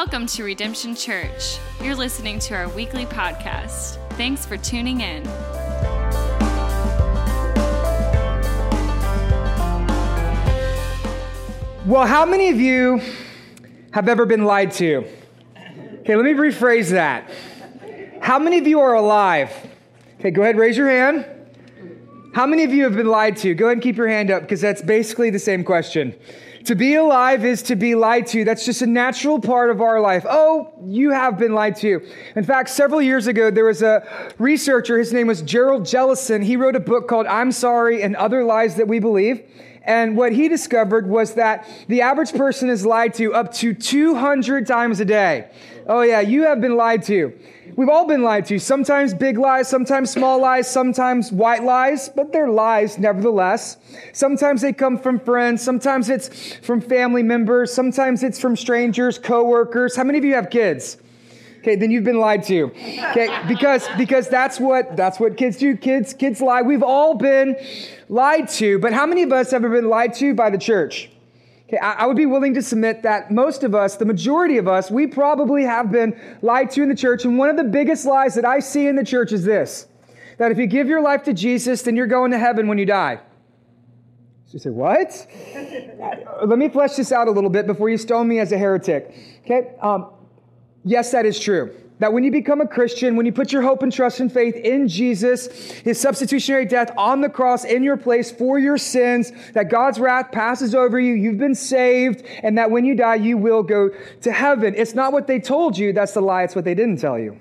Welcome to Redemption Church. You're listening to our weekly podcast. Thanks for tuning in. Well, how many of you have ever been lied to? Okay, let me rephrase that. How many of you are alive? Okay, go ahead, raise your hand. How many of you have been lied to? Go ahead and keep your hand up because that's basically the same question. To be alive is to be lied to. That's just a natural part of our life. Oh, you have been lied to. In fact, several years ago, there was a researcher, his name was Jerald Jellison. He wrote a book called I'm Sorry and Other Lies That We Believe. And what he discovered was that the average person is lied to up to 200 times a day. Oh, yeah, you have been lied to. We've all been lied to. Sometimes big lies, sometimes small lies, sometimes white lies, but they're lies nevertheless. Sometimes they come from friends, sometimes it's from family members, sometimes it's from strangers, coworkers. How many of you have kids? Okay, then you've been lied to. Okay, because because that's what that's what kids do. Kids kids lie. We've all been lied to, but how many of us have ever been lied to by the church? Okay, I, I would be willing to submit that most of us, the majority of us, we probably have been lied to in the church. And one of the biggest lies that I see in the church is this that if you give your life to Jesus, then you're going to heaven when you die. So you say, What? Let me flesh this out a little bit before you stone me as a heretic. Okay? Um, yes, that is true. That when you become a Christian, when you put your hope and trust and faith in Jesus, his substitutionary death on the cross in your place for your sins, that God's wrath passes over you, you've been saved, and that when you die, you will go to heaven. It's not what they told you, that's the lie, it's what they didn't tell you.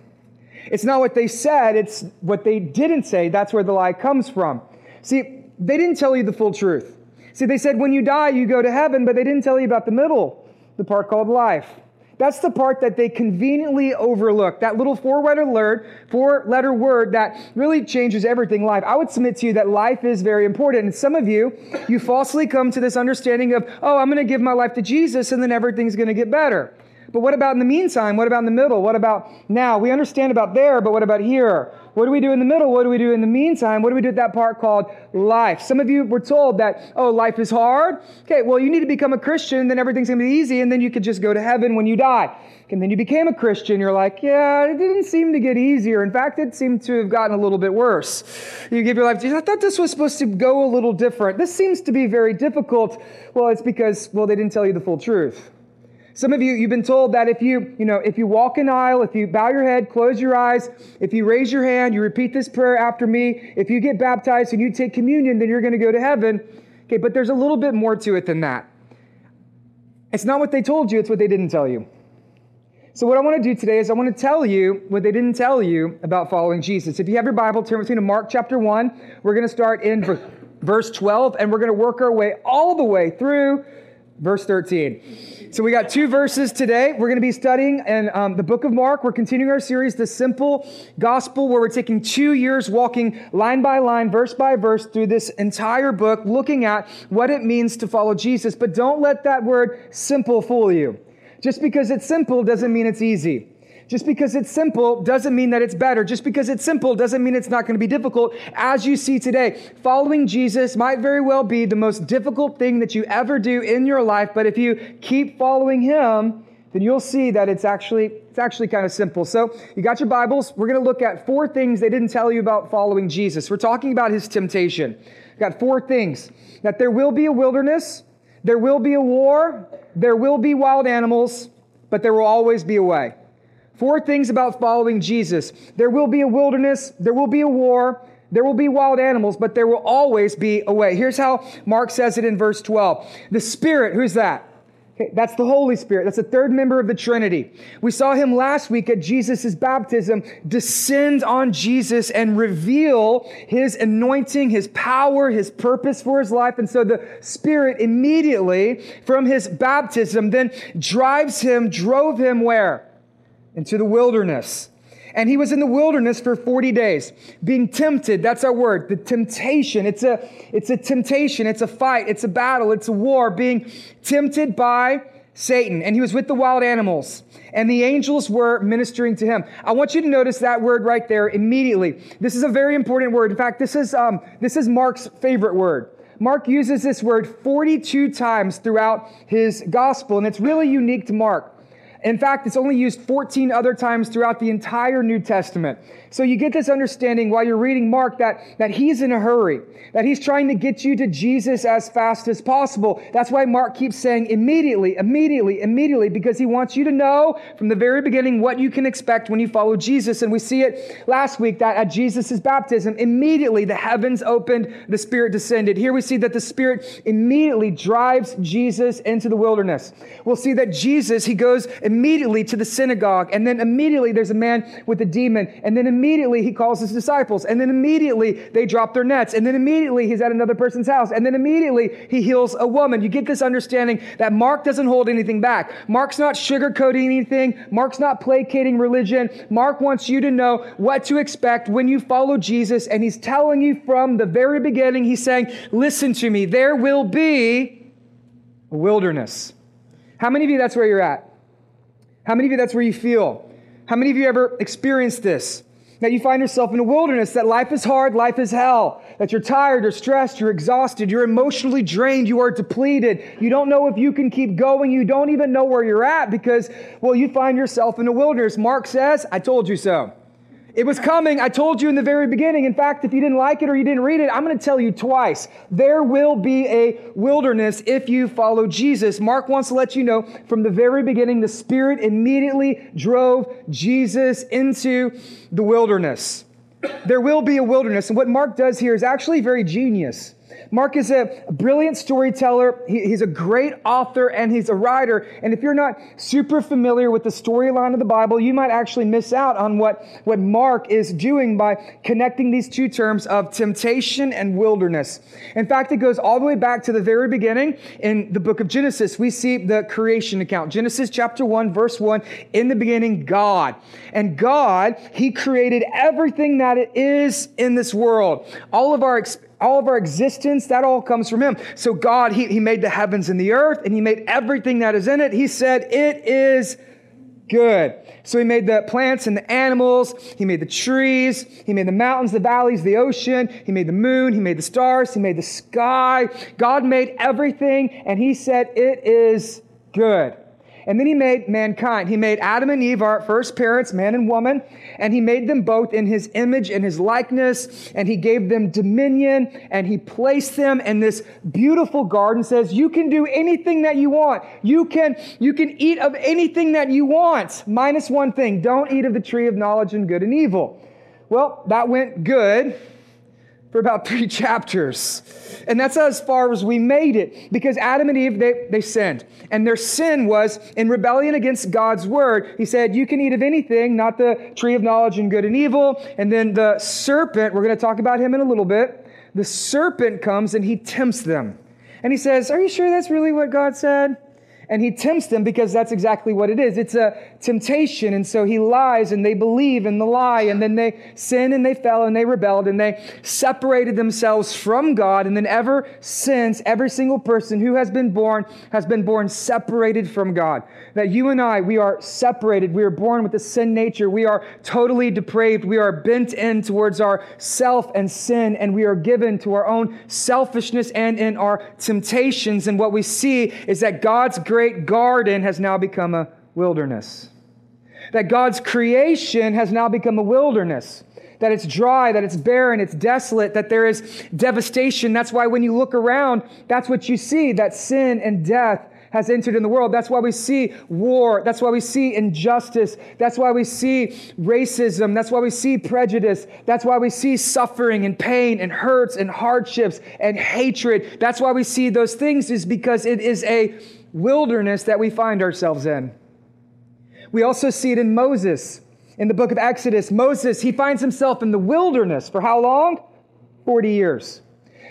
It's not what they said, it's what they didn't say. That's where the lie comes from. See, they didn't tell you the full truth. See, they said when you die, you go to heaven, but they didn't tell you about the middle, the part called life. That's the part that they conveniently overlook. That little four-letter word, four-letter word that really changes everything life. I would submit to you that life is very important. And some of you, you falsely come to this understanding of, oh, I'm going to give my life to Jesus and then everything's going to get better. But what about in the meantime? What about in the middle? What about now? We understand about there, but what about here? What do we do in the middle? What do we do in the meantime? What do we do at that part called life? Some of you were told that, oh, life is hard. Okay, well, you need to become a Christian, then everything's going to be easy, and then you could just go to heaven when you die. And then you became a Christian. You're like, yeah, it didn't seem to get easier. In fact, it seemed to have gotten a little bit worse. You give your life to Jesus. I thought this was supposed to go a little different. This seems to be very difficult. Well, it's because, well, they didn't tell you the full truth. Some of you, you've been told that if you, you know, if you walk an aisle, if you bow your head, close your eyes, if you raise your hand, you repeat this prayer after me, if you get baptized and you take communion, then you're going to go to heaven. Okay, but there's a little bit more to it than that. It's not what they told you, it's what they didn't tell you. So, what I want to do today is I want to tell you what they didn't tell you about following Jesus. If you have your Bible, turn with me to Mark chapter 1. We're going to start in verse 12, and we're going to work our way all the way through verse 13. So we got two verses today. We're going to be studying in um, the book of Mark. We're continuing our series, The Simple Gospel, where we're taking two years walking line by line, verse by verse through this entire book, looking at what it means to follow Jesus. But don't let that word simple fool you. Just because it's simple doesn't mean it's easy. Just because it's simple doesn't mean that it's better. Just because it's simple doesn't mean it's not going to be difficult. As you see today, following Jesus might very well be the most difficult thing that you ever do in your life, but if you keep following him, then you'll see that it's actually it's actually kind of simple. So, you got your Bibles. We're going to look at four things they didn't tell you about following Jesus. We're talking about his temptation. We've got four things. That there will be a wilderness, there will be a war, there will be wild animals, but there will always be a way. Four things about following Jesus. There will be a wilderness, there will be a war, there will be wild animals, but there will always be a way. Here's how Mark says it in verse 12. The Spirit, who's that? Okay, that's the Holy Spirit. That's the third member of the Trinity. We saw him last week at Jesus' baptism descend on Jesus and reveal his anointing, his power, his purpose for his life. And so the Spirit immediately from his baptism then drives him, drove him where? Into the wilderness. And he was in the wilderness for 40 days, being tempted. That's our word, the temptation. It's a, it's a temptation, it's a fight, it's a battle, it's a war, being tempted by Satan. And he was with the wild animals, and the angels were ministering to him. I want you to notice that word right there immediately. This is a very important word. In fact, this is, um, this is Mark's favorite word. Mark uses this word 42 times throughout his gospel, and it's really unique to Mark. In fact, it's only used 14 other times throughout the entire New Testament. So you get this understanding while you're reading Mark that, that he's in a hurry, that he's trying to get you to Jesus as fast as possible. That's why Mark keeps saying immediately, immediately, immediately, because he wants you to know from the very beginning what you can expect when you follow Jesus. And we see it last week that at Jesus' baptism, immediately the heavens opened, the Spirit descended. Here we see that the Spirit immediately drives Jesus into the wilderness. We'll see that Jesus, he goes immediately to the synagogue, and then immediately there's a man with a demon, and then immediately he calls his disciples, and then immediately they drop their nets, and then immediately he's at another person's house, and then immediately he heals a woman. You get this understanding that Mark doesn't hold anything back. Mark's not sugarcoating anything, Mark's not placating religion. Mark wants you to know what to expect when you follow Jesus, and he's telling you from the very beginning, he's saying, Listen to me, there will be a wilderness. How many of you that's where you're at? How many of you that's where you feel? How many of you ever experienced this? That you find yourself in a wilderness, that life is hard, life is hell, that you're tired, you're stressed, you're exhausted, you're emotionally drained, you are depleted. You don't know if you can keep going, you don't even know where you're at because, well, you find yourself in a wilderness. Mark says, I told you so. It was coming. I told you in the very beginning. In fact, if you didn't like it or you didn't read it, I'm going to tell you twice. There will be a wilderness if you follow Jesus. Mark wants to let you know from the very beginning, the Spirit immediately drove Jesus into the wilderness. There will be a wilderness. And what Mark does here is actually very genius. Mark is a brilliant storyteller. He, he's a great author and he's a writer. And if you're not super familiar with the storyline of the Bible, you might actually miss out on what, what Mark is doing by connecting these two terms of temptation and wilderness. In fact, it goes all the way back to the very beginning in the book of Genesis. We see the creation account. Genesis chapter 1, verse 1. In the beginning, God. And God, He created everything that it is in this world. All of our experiences all of our existence, that all comes from Him. So God, He, he made the heavens and the earth, and He made everything that is in it. He said, It is good. So He made the plants and the animals, He made the trees, He made the mountains, the valleys, the ocean, He made the moon, He made the stars, He made the sky. God made everything, and He said, It is good. And then he made mankind. He made Adam and Eve, our first parents, man and woman, and he made them both in his image and his likeness, and he gave them dominion, and he placed them in this beautiful garden. Says, you can do anything that you want. You can, you can eat of anything that you want, minus one thing. Don't eat of the tree of knowledge and good and evil. Well, that went good for about three chapters. And that's as far as we made it because Adam and Eve, they, they sinned. And their sin was in rebellion against God's word. He said, You can eat of anything, not the tree of knowledge and good and evil. And then the serpent, we're going to talk about him in a little bit. The serpent comes and he tempts them. And he says, Are you sure that's really what God said? And he tempts them because that's exactly what it is. It's a temptation. And so he lies and they believe in the lie. And then they sin and they fell and they rebelled and they separated themselves from God. And then ever since, every single person who has been born has been born separated from God. That you and I, we are separated. We are born with a sin nature. We are totally depraved. We are bent in towards our self and sin. And we are given to our own selfishness and in our temptations. And what we see is that God's grace great garden has now become a wilderness. That God's creation has now become a wilderness. That it's dry, that it's barren, it's desolate, that there is devastation. That's why when you look around, that's what you see that sin and death has entered in the world. That's why we see war. That's why we see injustice. That's why we see racism. That's why we see prejudice. That's why we see suffering and pain and hurts and hardships and hatred. That's why we see those things, is because it is a wilderness that we find ourselves in. We also see it in Moses. In the book of Exodus, Moses, he finds himself in the wilderness for how long? 40 years.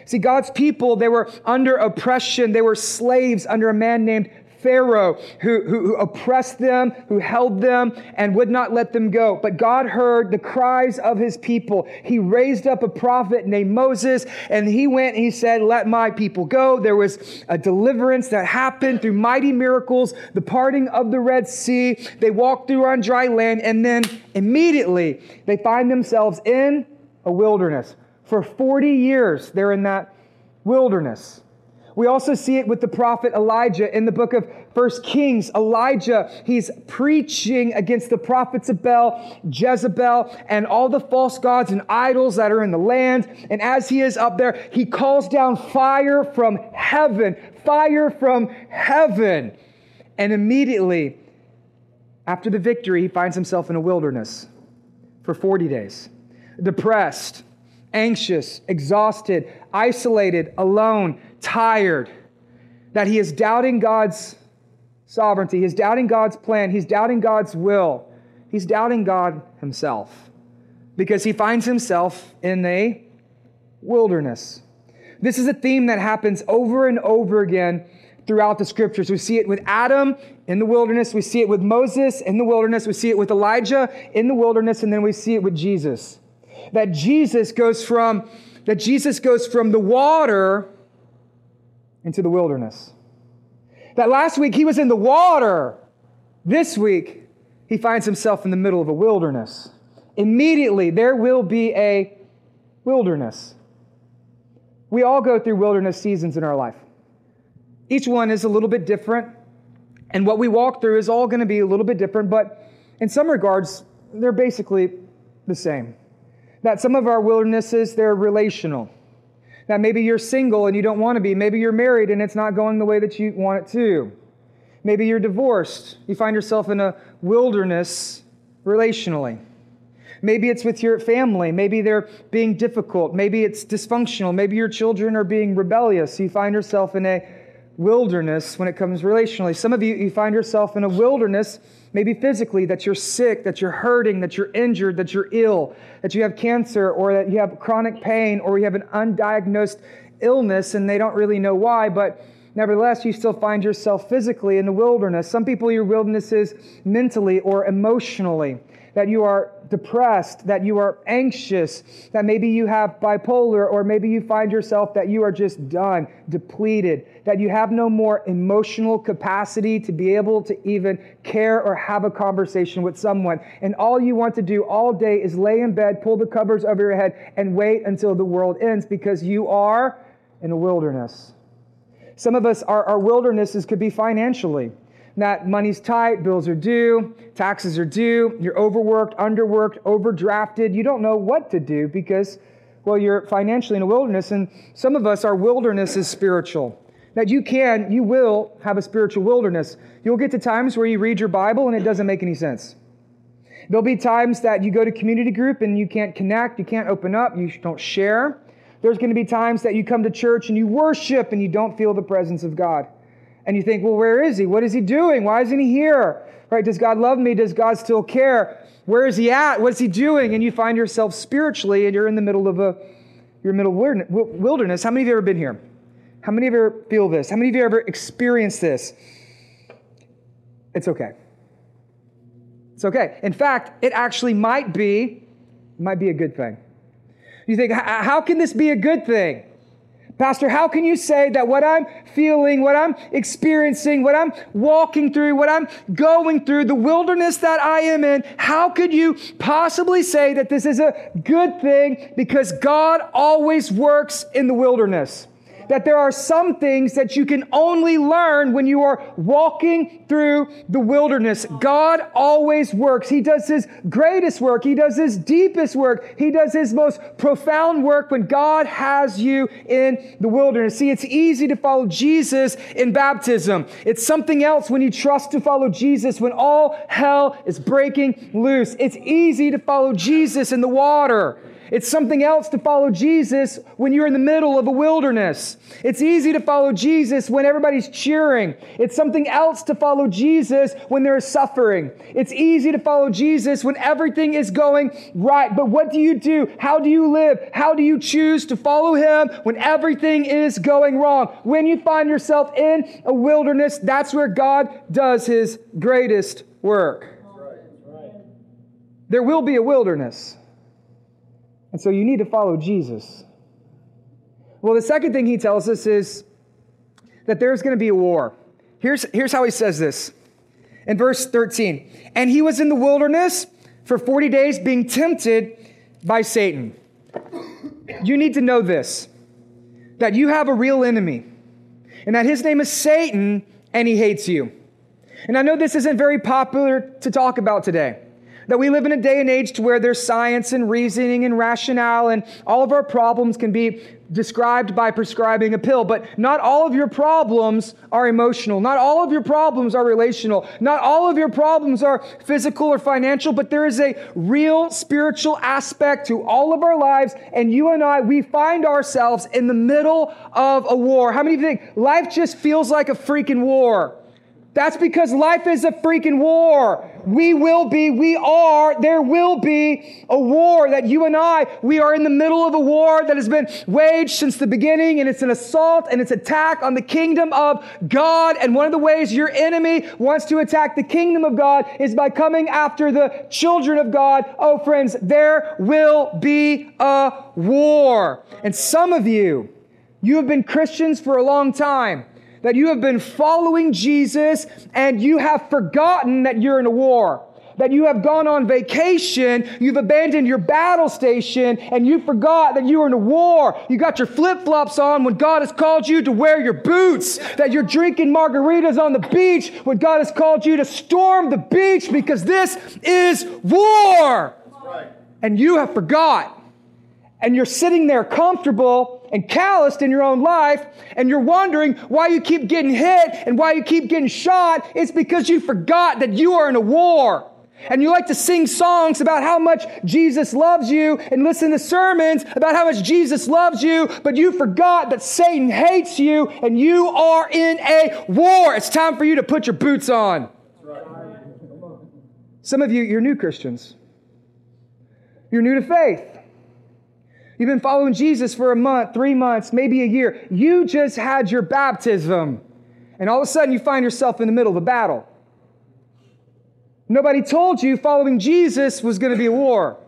See, God's people, they were under oppression. They were slaves under a man named Pharaoh who, who, who, oppressed them, who held them, and would not let them go. But God heard the cries of his people. He raised up a prophet named Moses, and he went and he said, Let my people go. There was a deliverance that happened through mighty miracles, the parting of the Red Sea. They walked through on dry land, and then immediately they find themselves in a wilderness. For 40 years, they're in that wilderness. We also see it with the prophet Elijah in the book of First Kings. Elijah, he's preaching against the prophets of Baal, Jezebel, and all the false gods and idols that are in the land. And as he is up there, he calls down fire from heaven, fire from heaven. And immediately after the victory, he finds himself in a wilderness for 40 days, depressed, anxious, exhausted, isolated, alone, tired, that he is doubting God's sovereignty, he's doubting God's plan, he's doubting God's will, he's doubting God himself because he finds himself in a wilderness. This is a theme that happens over and over again throughout the scriptures. We see it with Adam in the wilderness, we see it with Moses in the wilderness, we see it with Elijah in the wilderness, and then we see it with Jesus. That Jesus goes from that Jesus goes from the water into the wilderness. That last week he was in the water. This week he finds himself in the middle of a wilderness. Immediately there will be a wilderness. We all go through wilderness seasons in our life. Each one is a little bit different, and what we walk through is all going to be a little bit different, but in some regards, they're basically the same. That some of our wildernesses, they're relational. That maybe you're single and you don't want to be. Maybe you're married and it's not going the way that you want it to. Maybe you're divorced. You find yourself in a wilderness relationally. Maybe it's with your family. Maybe they're being difficult. Maybe it's dysfunctional. Maybe your children are being rebellious. You find yourself in a wilderness when it comes relationally. Some of you, you find yourself in a wilderness, maybe physically, that you're sick, that you're hurting, that you're injured, that you're ill, that you have cancer, or that you have chronic pain, or you have an undiagnosed illness and they don't really know why, but nevertheless, you still find yourself physically in the wilderness. Some people, your wilderness is mentally or emotionally that you are depressed, that you are anxious, that maybe you have bipolar, or maybe you find yourself that you are just done, depleted, that you have no more emotional capacity to be able to even care or have a conversation with someone. And all you want to do all day is lay in bed, pull the covers over your head, and wait until the world ends because you are in a wilderness. Some of us, our, our wildernesses could be financially that money's tight, bills are due, taxes are due, you're overworked, underworked, overdrafted. You don't know what to do because, well, you're financially in a wilderness. And some of us, our wilderness is spiritual. That you can, you will have a spiritual wilderness. You'll get to times where you read your Bible and it doesn't make any sense. There'll be times that you go to community group and you can't connect, you can't open up, you don't share. There's going to be times that you come to church and you worship and you don't feel the presence of God and you think, well, where is he? What is he doing? Why isn't he here? Right? Does God love me? Does God still care? Where is he at? What is he doing? And you find yourself spiritually and you're in the middle of a your middle wilderness. How many of you ever been here? How many of you ever feel this? How many of you ever experienced this? It's okay. It's okay. In fact, it actually might be might be a good thing. You think, how can this be a good thing? Pastor, how can you say that what I'm feeling, what I'm experiencing, what I'm walking through, what I'm going through, the wilderness that I am in, how could you possibly say that this is a good thing? Because God always works in the wilderness that there are some things that you can only learn when you are walking through the wilderness. God always works. He does his greatest work. He does his deepest work. He does his most profound work when God has you in the wilderness. See, it's easy to follow Jesus in baptism. It's something else when you trust to follow Jesus when all hell is breaking loose. It's easy to follow Jesus in the water. It's something else to follow Jesus when you're in the middle of a wilderness. It's easy to follow Jesus when everybody's cheering. It's something else to follow Jesus when there is suffering. It's easy to follow Jesus when everything is going right. But what do you do? How do you live? How do you choose to follow Him when everything is going wrong? When you find yourself in a wilderness, that's where God does His greatest work. There will be a wilderness. And so you need to follow Jesus. Well, the second thing he tells us is that there's going to be a war. Here's, here's how he says this in verse 13 And he was in the wilderness for 40 days being tempted by Satan. You need to know this that you have a real enemy. and that his name is Satan and he hates you. And I know this isn't very popular to talk about today. That we live in a day and age to where there's science and reasoning and rationale, and all of our problems can be described by prescribing a pill. But not all of your problems are emotional. Not all of your problems are relational. Not all of your problems are physical or financial, but there is a real spiritual aspect to all of our lives. And you and I, we find ourselves in the middle of a war. How many of you think life just feels like a freaking war? That's because life is a freaking war. We will be, we are, there will be a war that you and I, we are in the middle of a war that has been waged since the beginning, and it's an assault and it's attack on the kingdom of God. And one of the ways your enemy wants to attack the kingdom of God is by coming after the children of God. Oh, friends, there will be a war. And some of you, you have been Christians for a long time that you have been following Jesus and you have forgotten that you're in a war. That you have gone on vacation, you've abandoned your battle station, and you forgot that you were in a war. You got your flip flops on when God has called you to wear your boots. That you're drinking margaritas on the beach when God has called you to storm the beach because this is war. Right. And you have forgot. And you're sitting there comfortable and calloused in your own life, and you're wondering why you keep getting hit and why you keep getting shot, it's because you forgot that you are in a war. And you like to sing songs about how much Jesus loves you and listen to sermons about how much Jesus loves you, but you forgot that Satan hates you and you are in a war. It's time for you to put your boots on. Some of you, you're new Christians. You're new to faith. You've been following Jesus for a month, three months, maybe a year. You just had your baptism. And all of a sudden, you find yourself in the middle of a battle. Nobody told you following Jesus was going to be a war.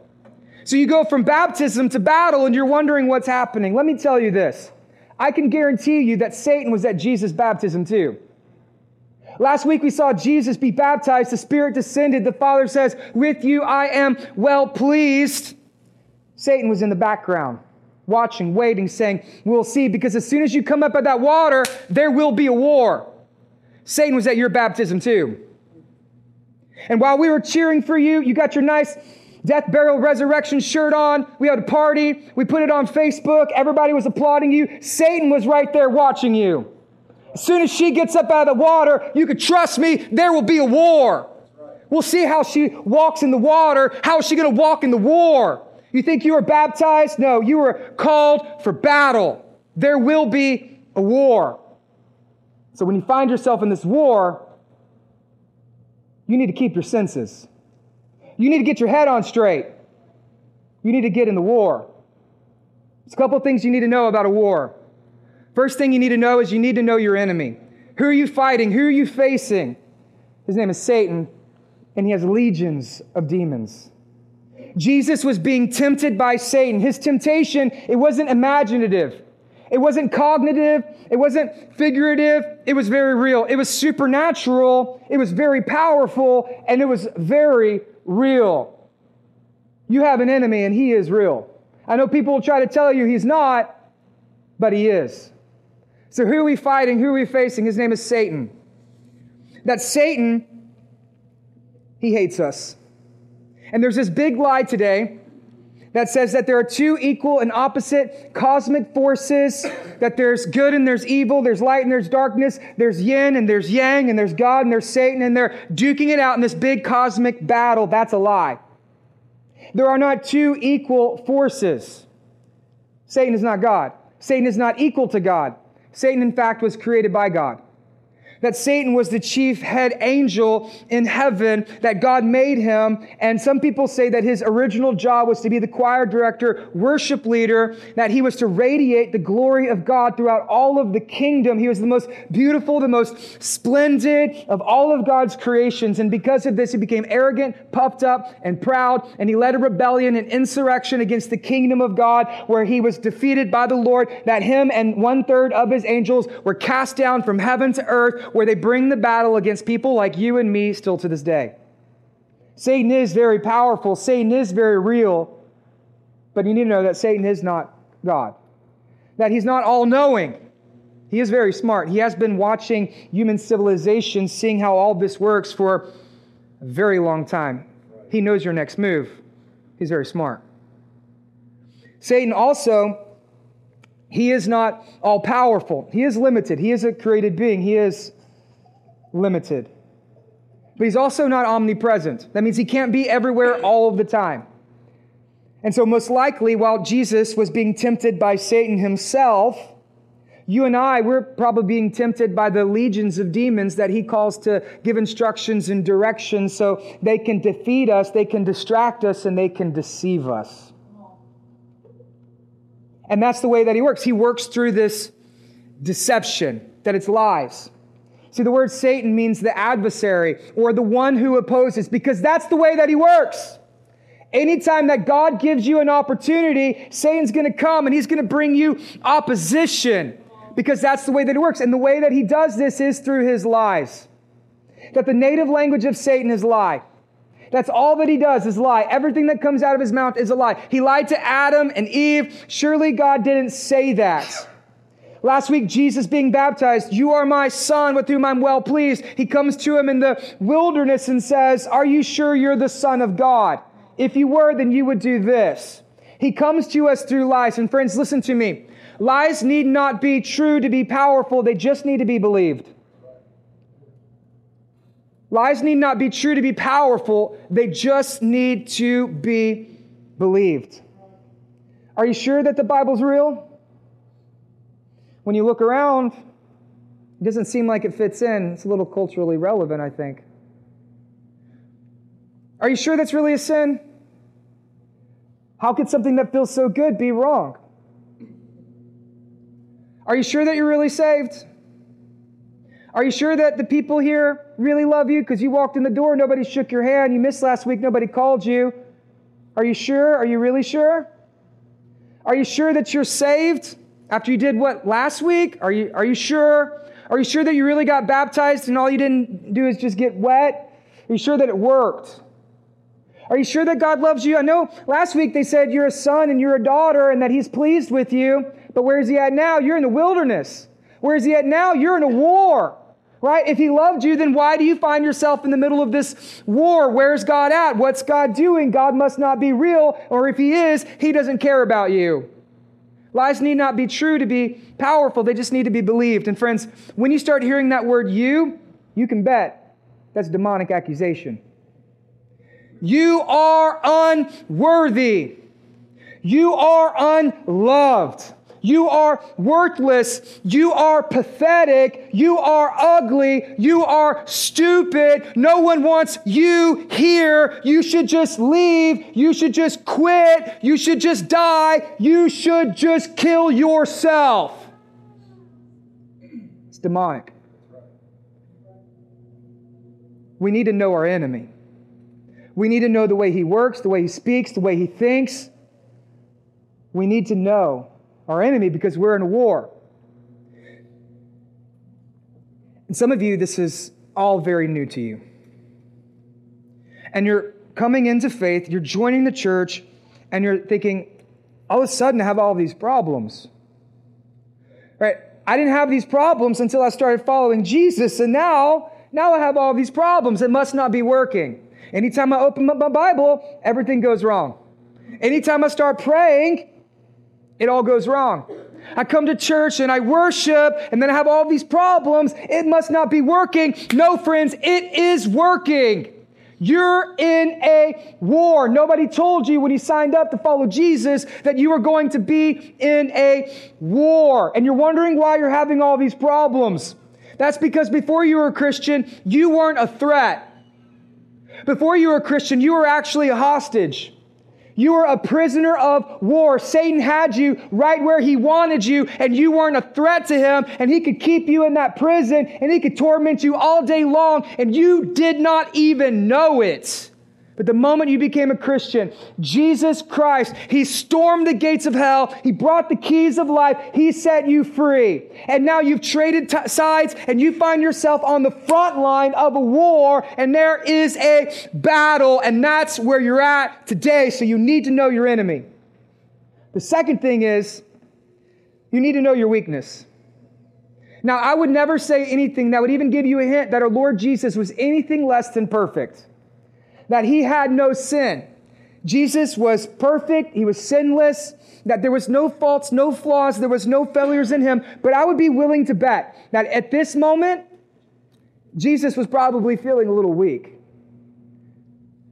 So you go from baptism to battle and you're wondering what's happening. Let me tell you this I can guarantee you that Satan was at Jesus' baptism too. Last week we saw Jesus be baptized, the Spirit descended. The Father says, With you I am well pleased. Satan was in the background, watching, waiting, saying, We'll see, because as soon as you come up out of that water, there will be a war. Satan was at your baptism too. And while we were cheering for you, you got your nice death, burial, resurrection shirt on. We had a party. We put it on Facebook. Everybody was applauding you. Satan was right there watching you. As soon as she gets up out of the water, you could trust me, there will be a war. We'll see how she walks in the water. How is she going to walk in the war? You think you were baptized? No, you were called for battle. There will be a war. So when you find yourself in this war, you need to keep your senses. You need to get your head on straight. You need to get in the war. There's a couple things you need to know about a war. First thing you need to know is you need to know your enemy. Who are you fighting? Who are you facing? His name is Satan, and he has legions of demons. Jesus was being tempted by Satan. His temptation, it wasn't imaginative. It wasn't cognitive. It wasn't figurative. It was very real. It was supernatural. It was very powerful. And it was very real. You have an enemy and he is real. I know people will try to tell you he's not, but he is. So who are we fighting? Who are we facing? His name is Satan. That Satan, he hates us. And there's this big lie today that says that there are two equal and opposite cosmic forces, that there's good and there's evil, there's light and there's darkness, there's yin and there's yang, and there's God and there's Satan, and they're duking it out in this big cosmic battle. That's a lie. There are not two equal forces. Satan is not God. Satan is not equal to God. Satan, in fact, was created by God that Satan was the chief head angel in heaven, that God made him. And some people say that his original job was to be the choir director, worship leader, that he was to radiate the glory of God throughout all of the kingdom. He was the most beautiful, the most splendid of all of God's creations. And because of this, he became arrogant, puffed up, and proud. And he led a rebellion and insurrection against the kingdom of God, where he was defeated by the Lord, that him and one third of his angels were cast down from heaven to earth where they bring the battle against people like you and me still to this day. Satan is very powerful, Satan is very real, but you need to know that Satan is not God, that he's not all knowing. He is very smart. He has been watching human civilization, seeing how all this works for a very long time. He knows your next move. He's very smart. Satan also, he is not all powerful. He is limited. He is a created being. He is limited. But he's also not omnipresent. That means he can't be everywhere all of the time. And so, most likely, while Jesus was being tempted by Satan himself, you and I, we're probably being tempted by the legions of demons that he calls to give instructions and directions so they can defeat us, they can distract us, and they can deceive us. And that's the way that he works. He works through this deception, that it's lies. See, the word Satan means the adversary or the one who opposes, because that's the way that he works. Anytime that God gives you an opportunity, Satan's going to come and he's going to bring you opposition because that's the way that it works. And the way that he does this is through his lies. That the native language of Satan is lie. That's all that he does is lie. Everything that comes out of his mouth is a lie. He lied to Adam and Eve. Surely God didn't say that. Last week, Jesus being baptized, You are my son with whom I'm well pleased. He comes to him in the wilderness and says, Are you sure you're the son of God? If you were, then you would do this. He comes to us through lies. And friends, listen to me. Lies need not be true to be powerful, they just need to be believed. Lies need not be true to be powerful, they just need to be believed. Are you sure that the Bible's real? When you look around, it doesn't seem like it fits in. It's a little culturally relevant, I think. Are you sure that's really a sin? How could something that feels so good be wrong? Are you sure that you're really saved? Are you sure that the people here really love you because you walked in the door, nobody shook your hand, you missed last week, nobody called you? Are you sure? Are you really sure? Are you sure that you're saved after you did what last week? Are you, are you sure? Are you sure that you really got baptized and all you didn't do is just get wet? Are you sure that it worked? Are you sure that God loves you? I know last week they said you're a son and you're a daughter and that He's pleased with you. But where is he at now? You're in the wilderness. Where is he at now? You're in a war. Right? If he loved you, then why do you find yourself in the middle of this war? Where's God at? What's God doing? God must not be real, or if he is, he doesn't care about you. Lies need not be true to be powerful, they just need to be believed. And friends, when you start hearing that word you, you can bet that's demonic accusation. You are unworthy. You are unloved. You are worthless. You are pathetic. You are ugly. You are stupid. No one wants you here. You should just leave. You should just quit. You should just die. You should just kill yourself. It's demonic. We need to know our enemy. We need to know the way he works, the way he speaks, the way he thinks. We need to know our enemy because we're in a war. And some of you, this is all very new to you. And you're coming into faith, you're joining the church, and you're thinking, all of a sudden I have all these problems. Right? I didn't have these problems until I started following Jesus, and now, now I have all these problems. It must not be working. Anytime I open up my Bible, everything goes wrong. Anytime I start praying, it all goes wrong. I come to church and I worship and then I have all these problems. It must not be working. No, friends, it is working. You're in a war. Nobody told you when you signed up to follow Jesus that you were going to be in a war. And you're wondering why you're having all these problems. That's because before you were a Christian, you weren't a threat. Before you were a Christian, you were actually a hostage. You were a prisoner of war. Satan had you right where he wanted you, and you weren't a threat to him, and he could keep you in that prison, and he could torment you all day long, and you did not even know it. But the moment you became a Christian, Jesus Christ, He stormed the gates of hell. He brought the keys of life. He set you free. And now you've traded t- sides and you find yourself on the front line of a war and there is a battle and that's where you're at today. So you need to know your enemy. The second thing is you need to know your weakness. Now, I would never say anything that would even give you a hint that our Lord Jesus was anything less than perfect, that he had no sin. Jesus was perfect, he was sinless, that there was no faults, no flaws, there was no failures in him. But I would be willing to bet that at this moment, Jesus was probably feeling a little weak.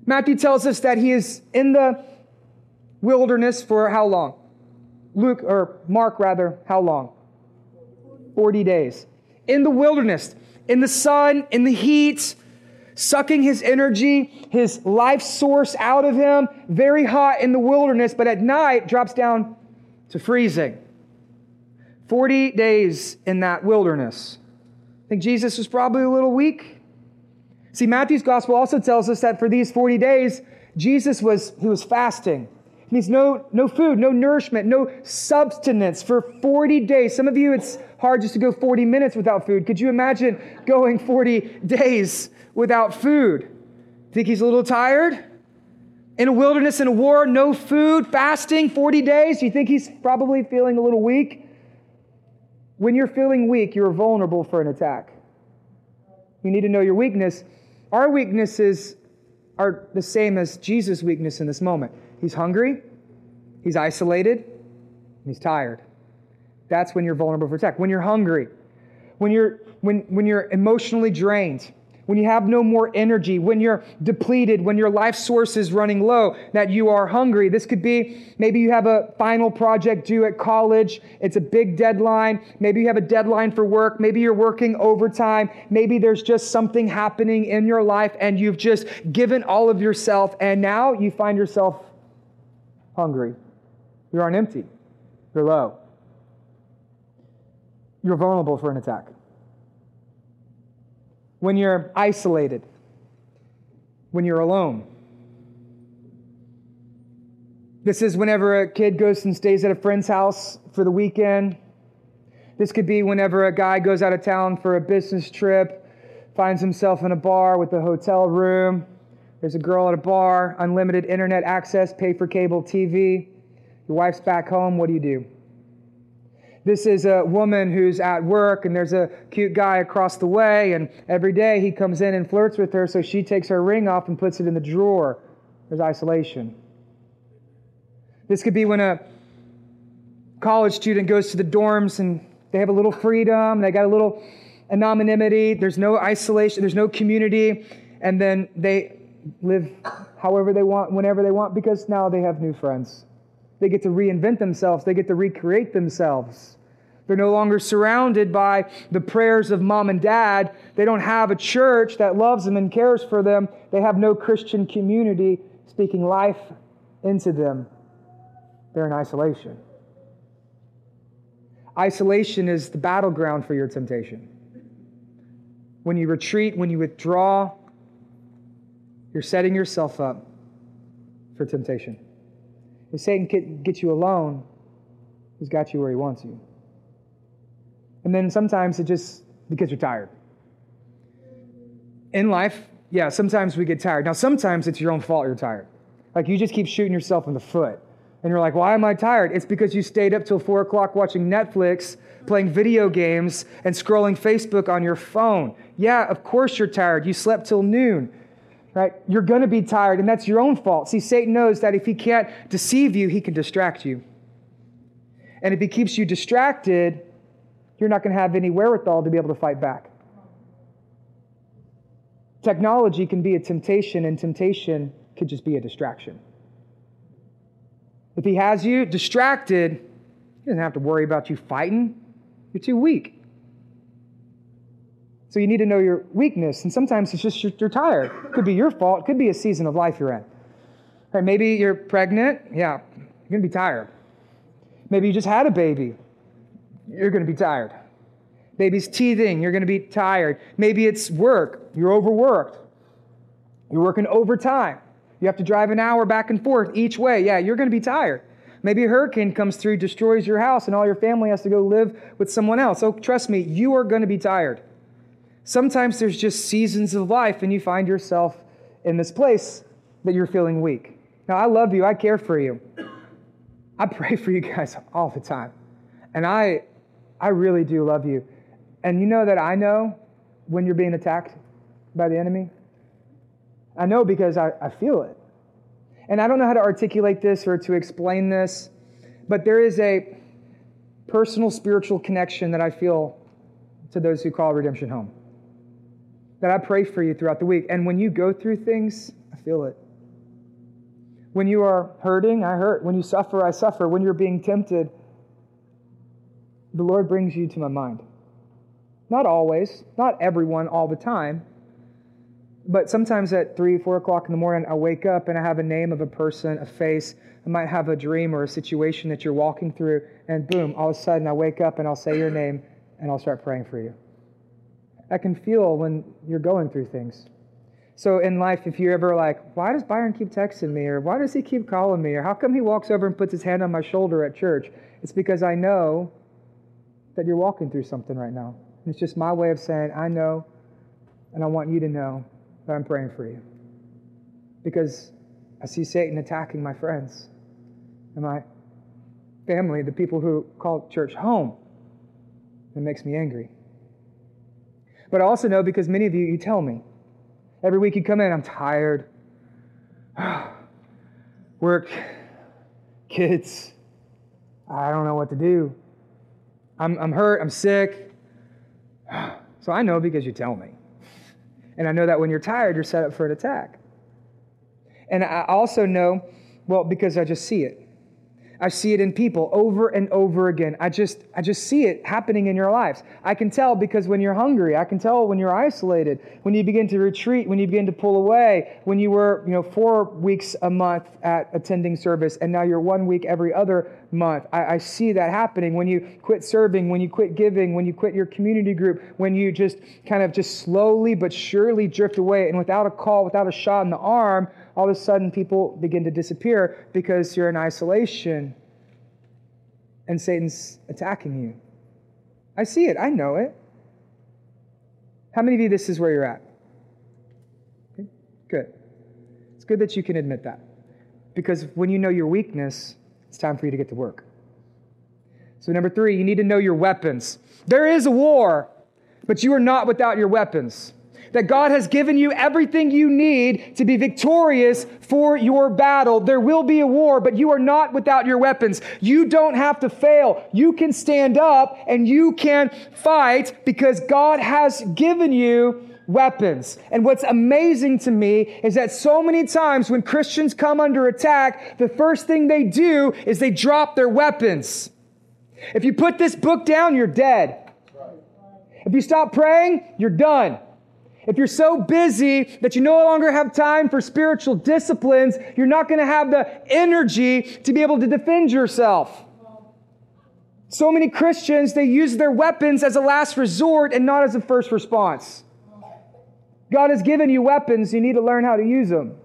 Matthew tells us that he is in the wilderness for how long? Luke, or Mark rather, how long? 40 days. In the wilderness, in the sun, in the heat, sucking his energy, his life source out of him, very hot in the wilderness, but at night drops down to freezing. 40 days in that wilderness. I think Jesus was probably a little weak. See, Matthew's gospel also tells us that for these 40 days, Jesus was he was fasting. It means no, no food, no nourishment, no substance for 40 days. Some of you, it's hard just to go 40 minutes without food. Could you imagine going 40 days without food. Think he's a little tired? In a wilderness, in a war, no food, fasting 40 days. Do you think he's probably feeling a little weak? When you're feeling weak, you're vulnerable for an attack. You need to know your weakness. Our weaknesses are the same as Jesus' weakness in this moment. He's hungry, he's isolated, he's tired. That's when you're vulnerable for attack. When you're hungry, when you're when when you're emotionally drained, when you have no more energy, when you're depleted, when your life source is running low, that you are hungry. This could be maybe you have a final project due at college, it's a big deadline. Maybe you have a deadline for work, maybe you're working overtime, maybe there's just something happening in your life and you've just given all of yourself, and now you find yourself hungry. You're on empty, you're low. You're vulnerable for an attack when you're isolated, when you're alone. This is whenever a kid goes and stays at a friend's house for the weekend. This could be whenever a guy goes out of town for a business trip, finds himself in a bar with a hotel room. There's a girl at a bar, unlimited internet access, pay for cable TV. Your wife's back home. What do you do? This is a woman who's at work, and there's a cute guy across the way, and every day he comes in and flirts with her, so she takes her ring off and puts it in the drawer. There's isolation. This could be when a college student goes to the dorms and they have a little freedom, they got a little anonymity, there's no isolation, there's no community, and then they live however they want, whenever they want, because now they have new friends. They get to reinvent themselves, they get to recreate themselves. They're no longer surrounded by the prayers of mom and dad. They don't have a church that loves them and cares for them. They have no Christian community speaking life into them. They're in isolation. Isolation is the battleground for your temptation. When you retreat, when you withdraw, you're setting yourself up for temptation. If Satan gets you alone, he's got you where he wants you. And then sometimes it just because you're tired. In life, yeah, sometimes we get tired. Now, sometimes it's your own fault you're tired. Like you just keep shooting yourself in the foot. And you're like, why am I tired? It's because you stayed up till four o'clock watching Netflix, playing video games, and scrolling Facebook on your phone. Yeah, of course you're tired. You slept till noon, right? You're going to be tired, and that's your own fault. See, Satan knows that if he can't deceive you, he can distract you. And if he keeps you distracted, you're not going to have any wherewithal to be able to fight back. Technology can be a temptation, and temptation could just be a distraction. If he has you distracted, he doesn't have to worry about you fighting. You're too weak. So you need to know your weakness, and sometimes it's just you're, tired. It could be your fault. It could be a season of life you're in. Or maybe you're pregnant. Yeah, you're going to be tired. Maybe you just had a baby you're going to be tired. It's teething, you're going to be tired. Maybe it's work, you're overworked. You're working overtime. You have to drive an hour back and forth each way. Yeah, you're going to be tired. Maybe a hurricane comes through, destroys your house, and all your family has to go live with someone else. Oh, trust me, you are going to be tired. Sometimes there's just seasons of life, and you find yourself in this place that you're feeling weak. Now, I love you, I care for you. I pray for you guys all the time. And I I really do love you. And you know that I know when you're being attacked by the enemy? I know because I, I feel it. And I don't know how to articulate this or to explain this, but there is a personal spiritual connection that I feel to those who call redemption home. That I pray for you throughout the week. And when you go through things, I feel it. When you are hurting, I hurt. When you suffer, I suffer. When you're being tempted, the Lord brings you to my mind. Not always, not everyone all the time, but sometimes at three, four o'clock in the morning, I wake up and I have a name of a person, a face. I might have a dream or a situation that you're walking through, and boom, all of a sudden I wake up and I'll say your name and I'll start praying for you. I can feel when you're going through things. So in life, if you're ever like, why does Byron keep texting me? Or why does he keep calling me? Or how come he walks over and puts his hand on my shoulder at church? It's because I know that you're walking through something right now. It's just my way of saying, I know, and I want you to know that I'm praying for you. Because I see Satan attacking my friends and my family, the people who call church home. It makes me angry. But I also know because many of you, you tell me. Every week you come in, I'm tired. Work, kids, I don't know what to do. I'm, I'm hurt, I'm sick. So I know because you tell me. And I know that when you're tired, you're set up for an attack. And I also know, well, because I just see it. I see it in people over and over again. I just, I just see it happening in your lives. I can tell because when you're hungry, I can tell when you're isolated, when you begin to retreat, when you begin to pull away, when you were, you know, four weeks a month at attending service and now you're one week every other month. I, I see that happening when you quit serving, when you quit giving, when you quit your community group, when you just kind of just slowly but surely drift away and without a call, without a shot in the arm, all of a sudden people begin to disappear because you're in isolation and Satan's attacking you. I see it, I know it. How many of you, this is where you're at? Okay, good. It's good that you can admit that. Because when you know your weakness, it's time for you to get to work. So, number three, you need to know your weapons. There is a war, but you are not without your weapons that God has given you everything you need to be victorious for your battle. There will be a war, but you are not without your weapons. You don't have to fail. You can stand up and you can fight because God has given you weapons. And what's amazing to me is that so many times when Christians come under attack, the first thing they do is they drop their weapons. If you put this book down, you're dead. If you stop praying, you're done. If you're so busy that you no longer have time for spiritual disciplines, you're not going to have the energy to be able to defend yourself. So many Christians, they use their weapons as a last resort and not as a first response. God has given you weapons, you need to learn how to use them.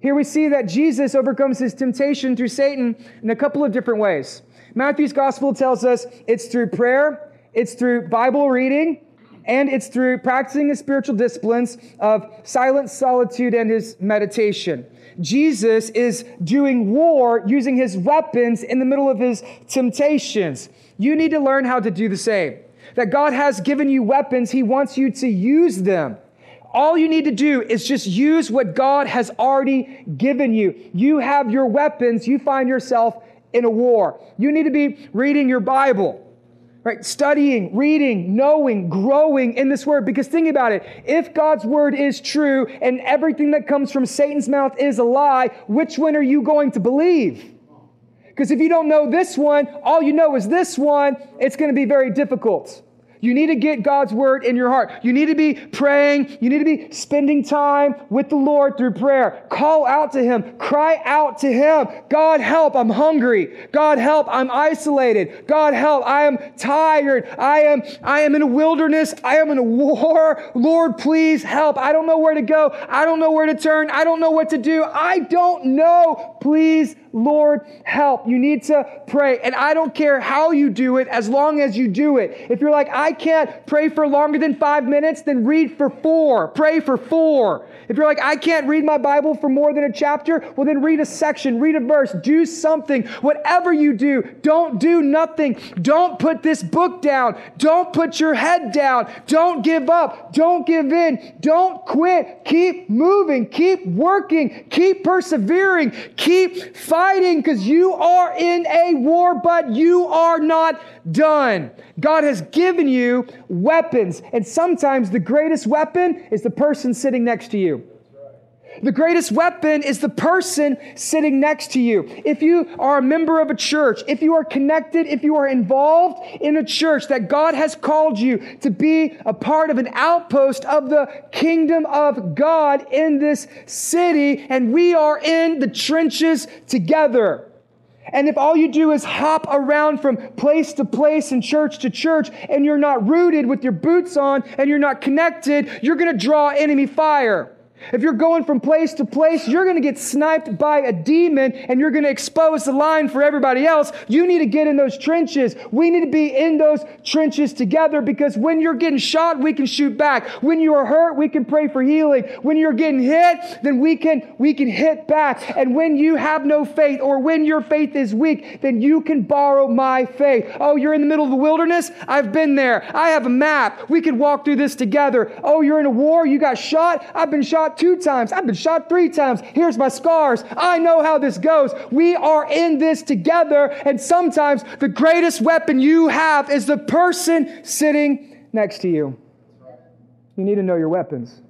Here we see that Jesus overcomes his temptation through Satan in a couple of different ways. Matthew's gospel tells us it's through prayer, it's through Bible reading, and it's through practicing the spiritual disciplines of silent solitude and his meditation. Jesus is doing war using his weapons in the middle of his temptations. You need to learn how to do the same. That God has given you weapons, he wants you to use them. All you need to do is just use what God has already given you. You have your weapons, you find yourself in a war. You need to be reading your Bible right? Studying, reading, knowing, growing in this word. Because think about it. If God's word is true and everything that comes from Satan's mouth is a lie, which one are you going to believe? Because if you don't know this one, all you know is this one, it's going to be very difficult. You need to get God's word in your heart. You need to be praying. You need to be spending time with the Lord through prayer. Call out to Him. Cry out to Him. God, help. I'm hungry. God, help. I'm isolated. God, help. I am tired. I am, I am in a wilderness. I am in a war. Lord, please help. I don't know where to go. I don't know where to turn. I don't know what to do. I don't know. Please Lord, help. You need to pray. And I don't care how you do it as long as you do it. If you're like, I can't pray for longer than five minutes, then read for four. Pray for four. If you're like, I can't read my Bible for more than a chapter, well, then read a section, read a verse, do something. Whatever you do, don't do nothing. Don't put this book down. Don't put your head down. Don't give up. Don't give in. Don't quit. Keep moving. Keep working. Keep persevering. Keep fighting because you are in a war, but you are not done. God has given you weapons, and sometimes the greatest weapon is the person sitting next to you. The greatest weapon is the person sitting next to you. If you are a member of a church, if you are connected, if you are involved in a church that God has called you to be a part of an outpost of the kingdom of God in this city, and we are in the trenches together. And if all you do is hop around from place to place and church to church, and you're not rooted with your boots on and you're not connected, you're going to draw enemy fire. If you're going from place to place, you're going to get sniped by a demon and you're going to expose the line for everybody else. You need to get in those trenches. We need to be in those trenches together because when you're getting shot, we can shoot back. When you are hurt, we can pray for healing. When you're getting hit, then we can we can hit back. And when you have no faith or when your faith is weak, then you can borrow my faith. Oh, you're in the middle of the wilderness? I've been there. I have a map. We could walk through this together. Oh, you're in a war? You got shot? I've been shot two times. I've been shot three times. Here's my scars. I know how this goes. We are in this together. And sometimes the greatest weapon you have is the person sitting next to you. You need to know your weapons.